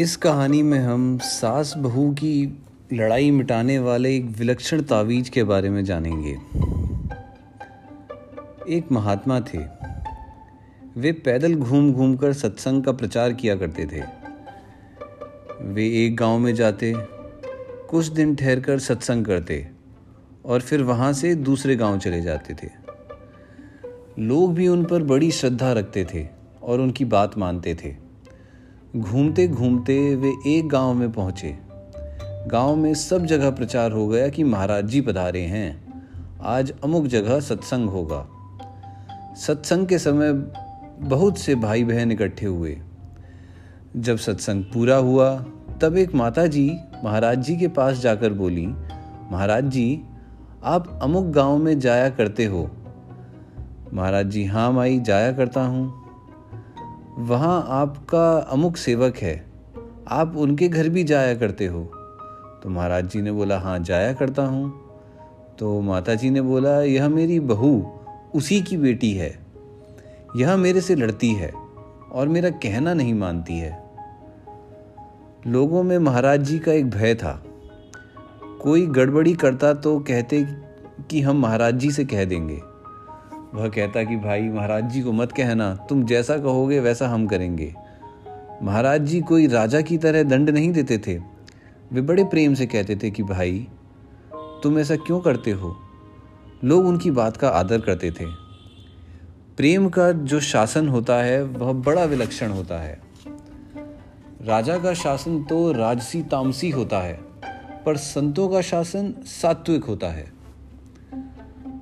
इस कहानी में हम सास बहू की लड़ाई मिटाने वाले एक विलक्षण तावीज के बारे में जानेंगे। एक महात्मा थे। वे पैदल घूम घूम कर सत्संग का प्रचार किया करते थे। वे एक गाँव में जाते, कुछ दिन ठहरकर सत्संग करते और फिर वहाँ से दूसरे गाँव चले जाते थे। लोग भी उन पर बड़ी श्रद्धा रखते थे और उनकी बात मानते थे। घूमते घूमते वे एक गाँव में पहुँचे। गाँव में सब जगह प्रचार हो गया कि महाराज जी पधारे हैं। आज अमुक जगह सत्संग होगा। सत्संग के समय बहुत से भाई बहन इकट्ठे हुए। जब सत्संग पूरा हुआ, तब एक माता जी महाराज जी के पास जाकर बोली, महाराज जी, आप अमुक गाँव में जाया करते हो? महाराज जी हाँ माई, जाया करता हूँ। वहाँ आपका अमुक सेवक है। आप उनके घर भी जाया करते हो। तो महाराज जी ने बोला हाँ जाया करता हूँ। तो माता जी ने बोला, यह मेरी बहू, उसी की बेटी है। यह मेरे से लड़ती है और मेरा कहना नहीं मानती है। लोगों में महाराज जी का एक भय था। कोई गड़बड़ी करता तो कहते कि हम महाराज जी से कह देंगे। वह कहता कि, भाई, महाराज जी को मत कहना। तुम जैसा कहोगे, वैसा हम करेंगे। महाराज जी कोई राजा की तरह दंड नहीं देते थे। वे बड़े प्रेम से कहते थे कि, भाई, तुम ऐसा क्यों करते हो? लोग उनकी बात का आदर करते थे। प्रेम का जो शासन होता है, वह बड़ा विलक्षण होता है। राजा का शासन तो राजसी तामसी होता है, पर संतों का शासन सात्विक होता है।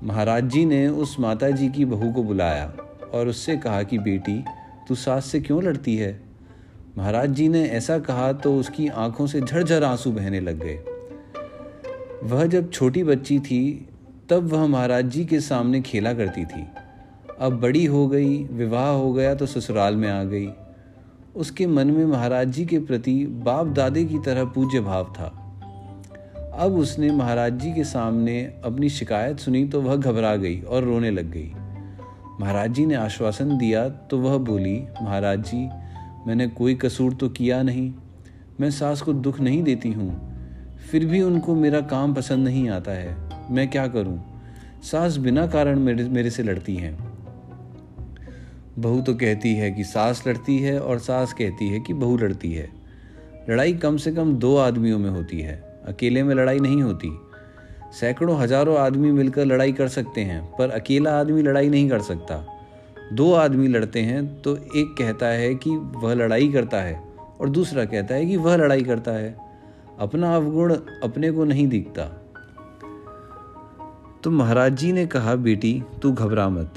महाराज जी ने उस माता जी की बहू को बुलाया और उससे कहा कि बेटी, तू सास से क्यों लड़ती है? महाराज जी ने ऐसा कहा तो उसकी आँखों से झरझर आँसू बहने लग गए। वह जब छोटी बच्ची थी, तब वह महाराज जी के सामने खेला करती थी। अब बड़ी हो गई, विवाह हो गया तो ससुराल में आ गई। उसके मन में महाराज जी के प्रति बाप दादे की तरह पूज्य भाव था। अब उसने महाराज जी के सामने अपनी शिकायत सुनी तो वह घबरा गई और रोने लग गई। महाराज जी ने आश्वासन दिया तो वह बोली महाराज जी मैंने कोई कसूर तो किया नहीं। मैं सास को दुख नहीं देती हूँ। फिर भी उनको मेरा काम पसंद नहीं आता है। मैं क्या करूँ? सास बिना कारण मेरे मेरे से लड़ती हैं। बहू तो कहती है कि सास लड़ती है और सास कहती है कि बहू लड़ती है। लड़ाई कम से कम दो आदमियों में होती है। अकेले में लड़ाई नहीं होती। सैकड़ों हज़ारों आदमी मिलकर लड़ाई कर सकते हैं, पर अकेला आदमी लड़ाई नहीं कर सकता। दो आदमी लड़ते हैं तो एक कहता है कि वह लड़ाई करता है, और दूसरा कहता है कि वह लड़ाई करता है। अपना अवगुण अपने को नहीं दिखता। तो महाराज जी ने कहा, बेटी, तू घबरा मत।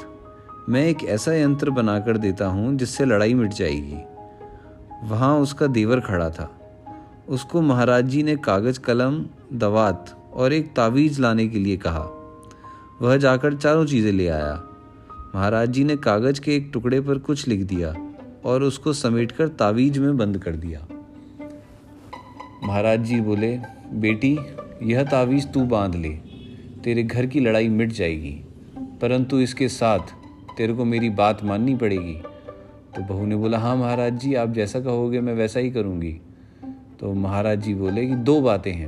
मैं एक ऐसा यंत्र बनाकर देता हूँ जिससे लड़ाई मिट जाएगी। वहाँ उसका देवर खड़ा था। उसको महाराज जी ने कागज़, कलम, दवात और एक तावीज लाने के लिए कहा। वह जाकर चारों चीज़ें ले आया। महाराज जी ने कागज़ के एक टुकड़े पर कुछ लिख दिया और उसको समेटकर तावीज में बंद कर दिया। महाराज जी बोले, बेटी, यह तावीज तू बाँध ले। तेरे घर की लड़ाई मिट जाएगी, परंतु इसके साथ तेरे को मेरी बात माननी पड़ेगी। तो बहू ने बोला हाँ महाराज जी, आप जैसा कहोगे, मैं वैसा ही करूँगी। तो महाराज जी बोले कि दो बातें हैं।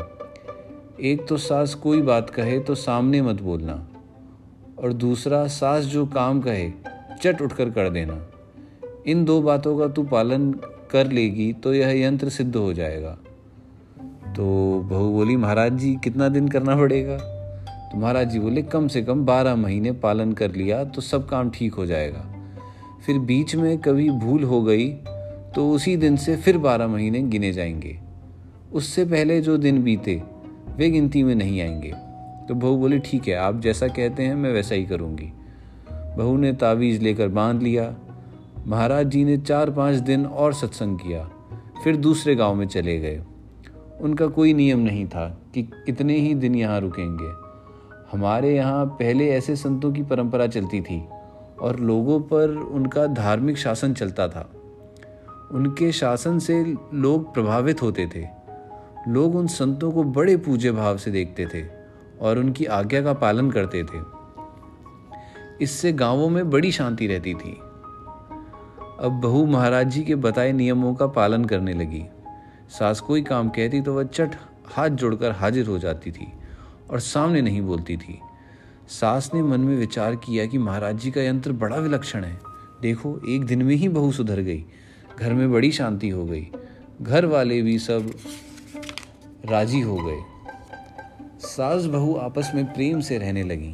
एक तो सास कोई बात कहे तो सामने मत बोलना और दूसरा, सास जो काम कहे, चट उठकर कर देना। इन दो बातों का तू पालन कर लेगी तो यह यंत्र सिद्ध हो जाएगा। तो बहू बोली, महाराज जी, कितना दिन करना पड़ेगा? तो महाराज जी बोले, कम से कम बारह महीने पालन कर लिया तो सब काम ठीक हो जाएगा। फिर बीच में कभी भूल हो गई तो उसी दिन से फिर बारह महीने गिने जाएँगे। उससे पहले जो दिन बीते, वे गिनती में नहीं आएँगे। तो बहू बोली, ठीक है, आप जैसा कहते हैं, मैं वैसा ही करूँगी। बहू ने तावीज़ लेकर बाँध लिया। महाराज जी ने चार पाँच दिन और सत्संग किया, फिर दूसरे गाँव में चले गए। उनका कोई नियम नहीं था कि कितने ही दिन यहाँ रुकेंगे। हमारे यहाँ पहले ऐसे संतों की परंपरा चलती थी और लोगों पर उनका धार्मिक शासन चलता था। उनके शासन से लोग प्रभावित होते थे। लोग उन संतों को बड़े पूज्य भाव से देखते थे और उनकी आज्ञा का पालन करते थे। इससे गाँवों में बड़ी शांति रहती थी। अब बहू महाराज जी के बताए नियमों का पालन करने लगी। सास कोई काम कहती तो वह चट हाथ जोड़कर हाजिर हो जाती थी और सामने नहीं बोलती थी। सास ने मन में विचार किया कि महाराज जी का यंत्र बड़ा विलक्षण है। देखो, एक दिन में ही बहू सुधर गई। घर में बड़ी शांति हो गई। घर वाले भी सब राज़ी हो गए। सास बहू आपस में प्रेम से रहने लगी।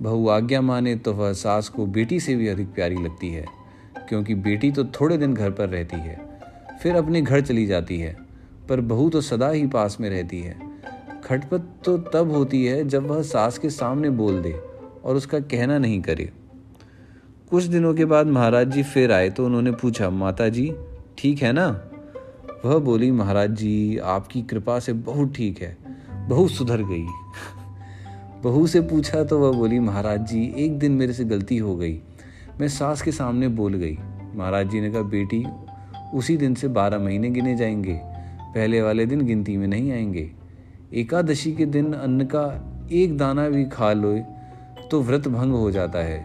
बहू आज्ञा माने तो वह सास को बेटी से भी अधिक प्यारी लगती है, क्योंकि बेटी तो थोड़े दिन घर पर रहती है, फिर अपने घर चली जाती है, पर बहू तो सदा ही पास में रहती है। खटपट तो तब होती है जब वह सास के सामने बोल दे और उसका कहना नहीं करे। कुछ दिनों के बाद महाराज जी फिर आए तो उन्होंने पूछा माता जी ठीक है ना? वह बोली, महाराज जी, आपकी कृपा से बहुत ठीक है बहुत सुधर गई। बहू से पूछा तो वह बोली, महाराज जी, एक दिन मेरे से गलती हो गई, मैं सास के सामने बोल गई। महाराज जी ने कहा, बेटी, उसी दिन से बारह महीने गिने जाएँगे, पहले वाले दिन गिनती में नहीं आएँगे। एकादशी के दिन अन्न का एक दाना भी खा लो तो व्रत भंग हो जाता है।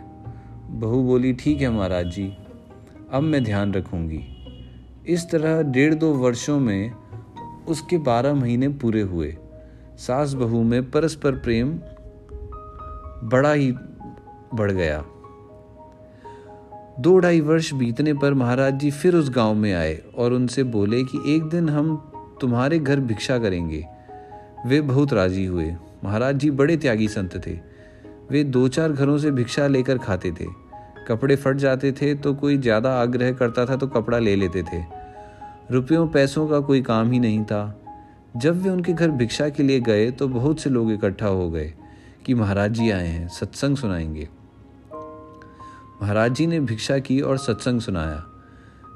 बहू बोली, ठीक है महाराज जी, अब मैं ध्यान रखूँगी। इस तरह डेढ़ दो वर्षों में उसके बारह महीने पूरे हुए। सास बहू में परस्पर प्रेम बड़ा ही बढ़ गया। दो ढाई वर्ष बीतने पर महाराज जी फिर उस गाँव में आए और उनसे बोले कि एक दिन हम तुम्हारे घर भिक्षा करेंगे। वे बहुत राज़ी हुए। महाराज जी बड़े त्यागी संत थे। वे दो चार घरों से भिक्षा लेकर खाते थे। कपड़े फट जाते थे तो कोई ज़्यादा आग्रह करता था तो कपड़ा ले लेते थे। रुपयों, पैसों का कोई काम ही नहीं था। जब वे उनके घर भिक्षा के लिए गए तो बहुत से लोग इकट्ठा हो गए कि महाराज जी आए हैं, सत्संग सुनाएँगे। महाराज जी ने भिक्षा की और सत्संग सुनाया।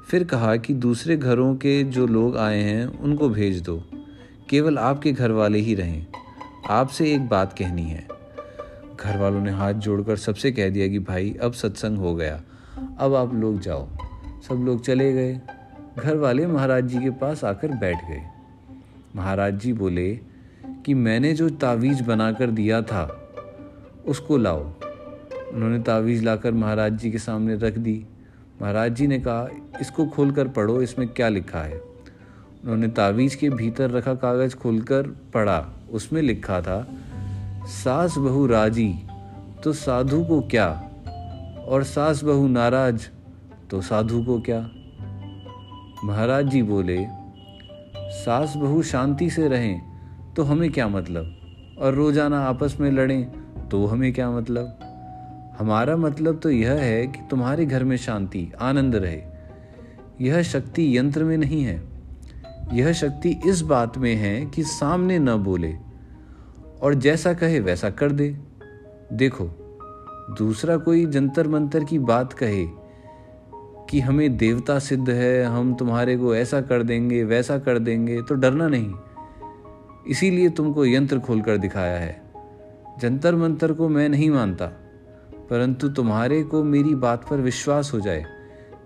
फिर कहा कि दूसरे घरों के जो लोग आए हैं, उनको भेज दो। केवल आपके घर वाले ही रहें। आपसे एक बात कहनी है। घर वालों ने हाथ जोड़कर सबसे कह दिया कि भाई, अब सत्संग हो गया। अब आप लोग जाओ। सब लोग चले गए। घर वाले महाराज जी के पास आकर बैठ गए। महाराज जी बोले कि मैंने जो तावीज़ बनाकर दिया था, उसको लाओ। उन्होंने तावीज़ लाकर महाराज जी के सामने रख दी। महाराज जी ने कहा, इसको खोलकर पढ़ो, इसमें क्या लिखा है? उन्होंने तावीज़ के भीतर रखा कागज़ खोलकर पढ़ा। उसमें लिखा था, सास बहू राज़ी तो साधु को क्या? और सास बहू नाराज़ तो साधु को क्या? महाराज जी बोले, सास बहू शांति से रहें तो हमें क्या मतलब? और रोज़ाना आपस में लड़ें तो हमें क्या मतलब? हमारा मतलब तो यह है कि तुम्हारे घर में शांति, आनंद रहे। यह शक्ति यंत्र में नहीं है। यह शक्ति इस बात में है कि सामने न बोले, और जैसा कहे वैसा कर दे। देखो, दूसरा कोई जंतर मंतर की बात कहे कि हमें देवता सिद्ध है, हम तुम्हारे को ऐसा कर देंगे, वैसा कर देंगे तो डरना नहीं। इसीलिए तुमको यंत्र खोलकर दिखाया है। जंतर मंतर को मैं नहीं मानता, परंतु तुम्हारे को मेरी बात पर विश्वास हो जाए,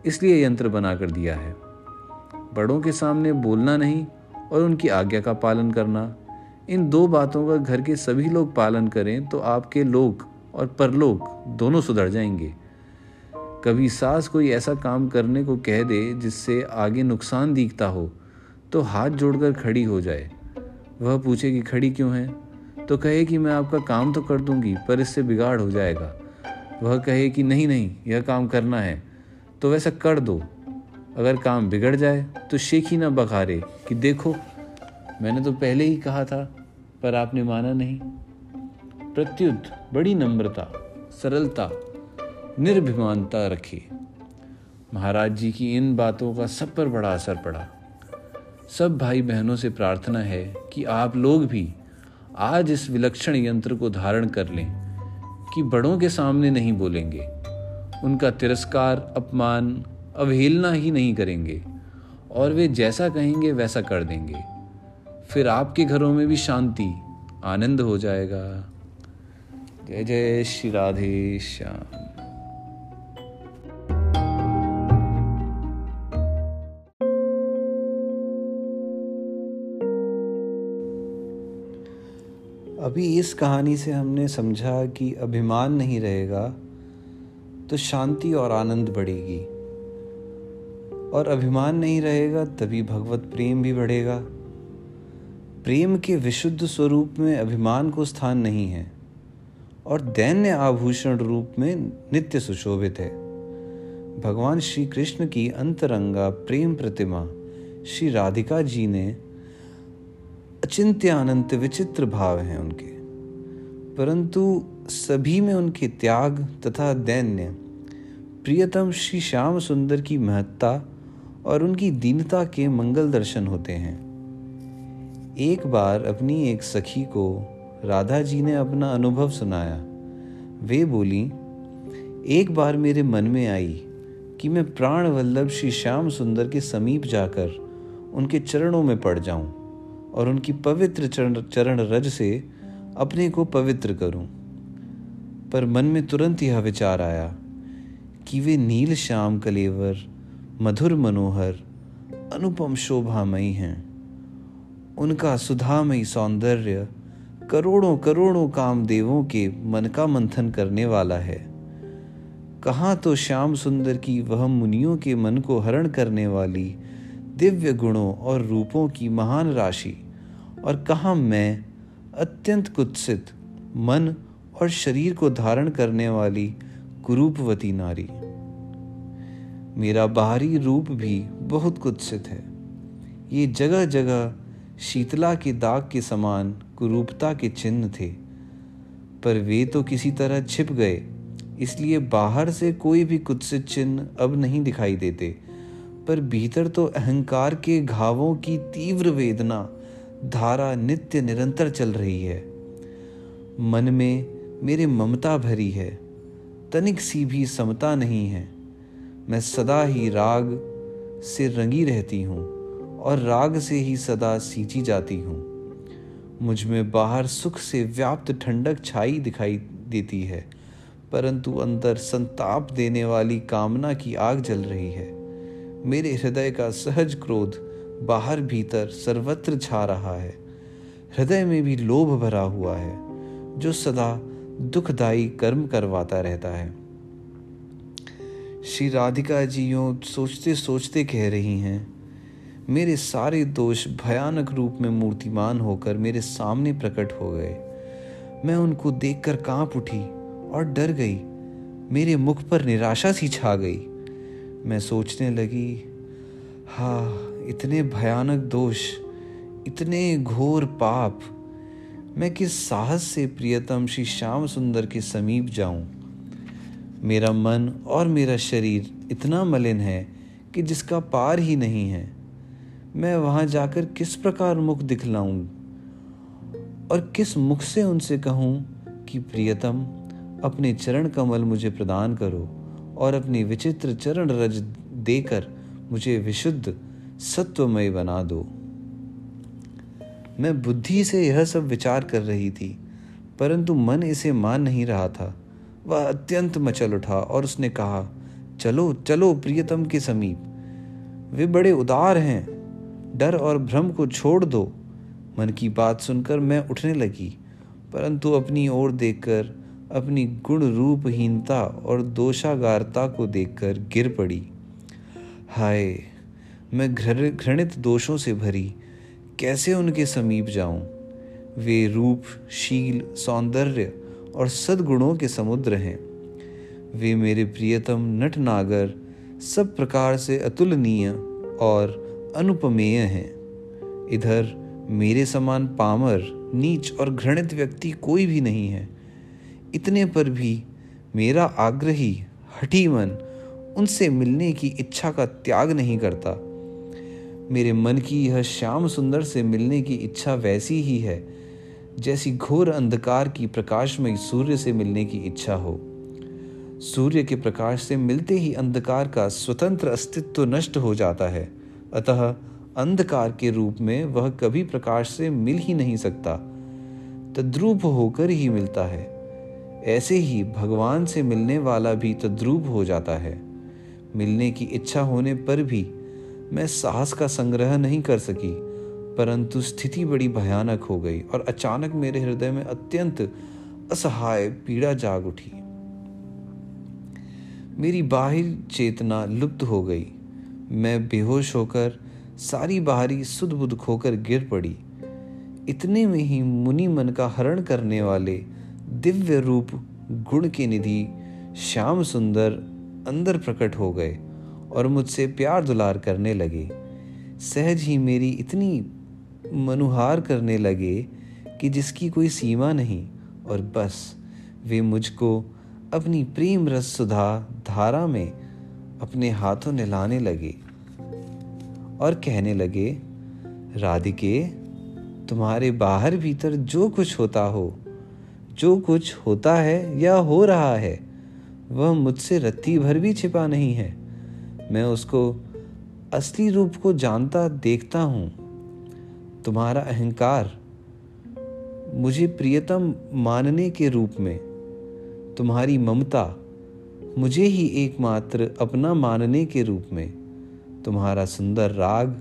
इसलिए यंत्र बनाकर दिया है। बड़ों के सामने बोलना नहीं और उनकी आज्ञा का पालन करना। इन दो बातों का घर के सभी लोग पालन करें तो आपके लोग और परलोक दोनों सुधर जाएँगे। कभी सास कोई ऐसा काम करने को कह दे जिससे आगे नुकसान दिखता हो तो हाथ जोड़कर खड़ी हो जाए। वह पूछे कि खड़ी क्यों है? तो कहे कि मैं आपका काम तो कर दूँगी, पर इससे बिगाड़ हो जाएगा। वह कहे कि नहीं नहीं, यह काम करना है तो वैसा कर दो। अगर काम बिगड़ जाए तो शेख ही ना बखारे कि देखो, मैंने तो पहले ही कहा था, पर आपने माना नहीं। प्रत्युत, बड़ी नम्रता, सरलता निर्भिमानता रखी। महाराज जी की इन बातों का सब पर बड़ा असर पड़ा। सब भाई बहनों से प्रार्थना है कि आप लोग भी आज इस विलक्षण यंत्र को धारण कर लें कि बड़ों के सामने नहीं बोलेंगे। उनका तिरस्कार, अपमान, अवहेलना ही नहीं करेंगे और वे जैसा कहेंगे वैसा कर देंगे। फिर आपके घरों में भी शांति, आनंद हो जाएगा। जय जय श्री राधे श्याम। अभी इस कहानी से हमने समझा कि अभिमान नहीं रहेगा तो शांति और आनंद बढ़ेगी। और अभिमान नहीं रहेगा, तभी भगवत प्रेम भी बढ़ेगा। प्रेम के विशुद्ध स्वरूप में अभिमान को स्थान नहीं है, और दैन्य आभूषण रूप में नित्य सुशोभित है। भगवान श्री कृष्ण की अंतरंगा प्रेम प्रतिमा श्री राधिका जी ने अचिंत्य अनंत विचित्र भाव हैं उनके। परंतु सभी में उनके त्याग तथा दैन्य, प्रियतम श्री श्याम सुंदर की महत्ता और उनकी दीनता के मंगल दर्शन होते हैं। एक बार अपनी एक सखी को राधा जी ने अपना अनुभव सुनाया। वे बोली, एक बार मेरे मन में आई कि मैं प्राण वल्लभ श्री श्याम सुंदर के समीप जाकर उनके चरणों में पड़ जाऊँ। और उनकी पवित्र चरण चरण रज से अपने को पवित्र करूँ। पर मन में तुरंत यह विचार आया कि वे नील श्याम कलेवर, मधुर मनोहर, अनुपम शोभामयी हैं। उनका सुधामयी सौंदर्य करोड़ों करोड़ों कामदेवों के मन का मंथन करने वाला है। कहाँ तो श्याम सुंदर की वह मुनियों के मन को हरण करने वाली दिव्य गुणों और रूपों की महान राशि और कहा मैं अत्यंत कुत्सित मन और शरीर को धारण करने वाली कुरूपवती नारी। मेरा बाहरी रूप भी बहुत कुत्सित है। ये जगह जगह शीतला के दाग के समान कुरूपता के चिन्ह थे, पर वे तो किसी तरह छिप गए, इसलिए बाहर से कोई भी कुत्सित चिन्ह अब नहीं दिखाई देते, पर भीतर तो अहंकार के घावों की तीव्र वेदना धारा नित्य निरंतर चल रही है। मन में मेरे ममता भरी है। तनिक सी भी समता नहीं है। मैं सदा ही राग से रंगी रहती हूँ और राग से ही सदा सींची जाती हूँ। मुझमें बाहर सुख से व्याप्त ठंडक छाई दिखाई देती है, परंतु अंदर संताप देने वाली कामना की आग जल रही है। मेरे हृदय का सहज क्रोध बाहर भीतर सर्वत्र छा रहा है। हृदय में भी लोभ भरा हुआ है, जो सदा दुखदायी कर्म करवाता रहता है। श्री राधिका जी यो सोचते सोचते कह रही हैं, मेरे सारे दोष भयानक रूप में मूर्तिमान होकर मेरे सामने प्रकट हो गए। मैं उनको देखकर काँप उठी और डर गई। मेरे मुख पर निराशा सी छा गई। मैं सोचने लगी हाँ इतने भयानक दोष, इतने घोर पाप। मैं किस साहस से प्रियतम श्री श्याम सुंदर के समीप जाऊँ? मेरा मन और मेरा शरीर इतना मलिन है कि जिसका पार ही नहीं है, मैं वहाँ जाकर किस प्रकार मुख दिखलाऊं? और किस मुख से उनसे कहूँ कि प्रियतम, अपने चरण कमल मुझे प्रदान करो और अपनी विचित्र चरण रज देकर मुझे विशुद्ध सत्वमय बना दो। मैं बुद्धि से यह सब विचार कर रही थी, परंतु मन इसे मान नहीं रहा था। वह अत्यंत मचल उठा और उसने कहा, चलो चलो प्रियतम के समीप। वे बड़े उदार हैं। डर और भ्रम को छोड़ दो। मन की बात सुनकर मैं उठने लगी, परंतु अपनी ओर देखकर अपनी गुण रूपहीनता और दोषागारता को देखकर गिर पड़ी। हाय मैं घृ, घृणित दोषों से भरी, कैसे उनके समीप जाऊँ? वे रूप, शील, सौंदर्य और सद्गुणों के समुद्र हैं। वे मेरे प्रियतम नट नागर, सब प्रकार से अतुलनीय और अनुपमेय हैं। इधर, मेरे समान पामर, नीच और घृणित व्यक्ति कोई भी नहीं है। इतने पर भी मेरा आग्रही, हठी मन उनसे मिलने की इच्छा का त्याग नहीं करता। मेरे मन की यह श्याम सुंदर से मिलने की इच्छा वैसी ही है, जैसी घोर अंधकार की प्रकाशमय सूर्य से मिलने की इच्छा हो। सूर्य के प्रकाश से मिलते ही अंधकार का स्वतंत्र अस्तित्व नष्ट हो जाता है, अतः अंधकार के रूप में वह कभी प्रकाश से मिल ही नहीं सकता, तद्रूप होकर ही मिलता है। ऐसे ही भगवान से मिलने वाला भी तद्रूप हो जाता है। मिलने की इच्छा होने पर भी मैं साहस का संग्रह नहीं कर सकी, परंतु स्थिति बड़ी भयानक हो गई और अचानक मेरे हृदय में अत्यंत असहाय पीड़ा जाग उठी। मेरी बाहिर चेतना लुप्त हो गई। मैं बेहोश होकर सारी बाहरी सुध बुध खोकर गिर पड़ी। इतने में ही मुनि मन का हरण करने वाले दिव्य रूप गुण के निधि श्याम सुंदर अंदर प्रकट हो गए। और मुझसे प्यार दुलार करने लगे। सहज ही मेरी इतनी मनुहार करने लगे कि जिसकी कोई सीमा नहीं, और बस वे मुझको अपनी प्रेम रस सुधा धारा में अपने हाथों नहलाने लगे और कहने लगे, राधिके, तुम्हारे बाहर भीतर जो कुछ होता हो, जो कुछ होता है या हो रहा है, वह मुझसे रत्ती भर भी छिपा नहीं है। मैं उसको असली रूप को जानता, देखता हूँ। तुम्हारा अहंकार मुझे प्रियतम मानने के रूप में, तुम्हारी ममता मुझे ही एकमात्र अपना मानने के रूप में, तुम्हारा सुंदर राग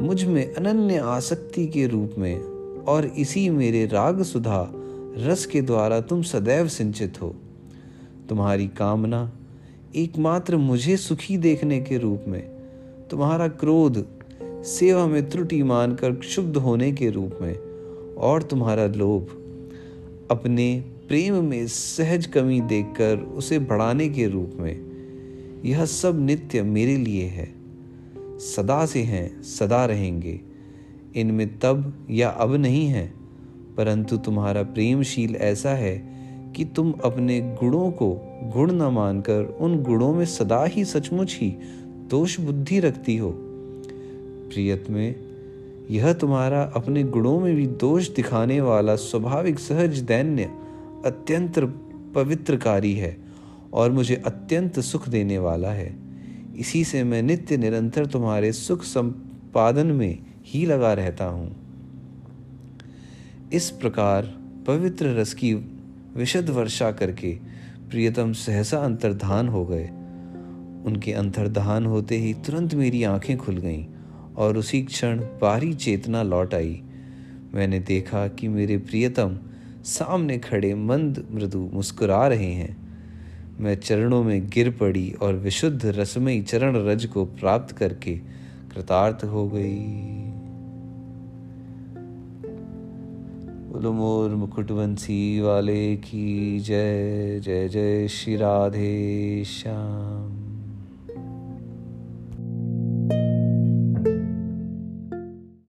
मुझमें अनन्य आसक्ति के रूप में, और इसी मेरे राग सुधा रस के द्वारा तुम सदैव सिंचित हो। तुम्हारी कामना एकमात्र मुझे सुखी देखने के रूप में, तुम्हारा क्रोध सेवा में त्रुटि मानकर क्षुब्ध होने के रूप में, और तुम्हारा लोभ अपने प्रेम में सहज कमी देखकर उसे बढ़ाने के रूप में, यह सब नित्य मेरे लिए है। सदा से हैं, सदा रहेंगे। इनमें तब या अब नहीं है, परंतु तुम्हारा प्रेमशील ऐसा है कि तुम अपने गुणों को गुण न मानकर उन गुणों में सदा ही सचमुच ही दोष बुद्धि रखती हो। प्रियत में, यह तुम्हारा अपने गुणों में भी दोष दिखाने वाला स्वाभाविक सहज दैन्य अत्यंत पवित्रकारी है और मुझे अत्यंत सुख देने वाला है। इसी से मैं नित्य निरंतर तुम्हारे सुख संपादन में ही लगा रहता हूँ। इस प्रकार पवित्र रस की विशद वर्षा करके प्रियतम सहसा अंतर्धान हो गए। उनके अंतर्धान होते ही तुरंत मेरी आँखें खुल गईं और उसी क्षण बाहरी चेतना लौट आई। मैंने देखा कि मेरे प्रियतम सामने खड़े मंद मृदु मुस्कुरा रहे हैं। मैं चरणों में गिर पड़ी और विशुद्ध रसमयी चरण रज को प्राप्त करके कृतार्थ हो गई। मोर मुकुटवंशी वाले की जय जय जय श्री राधे श्याम।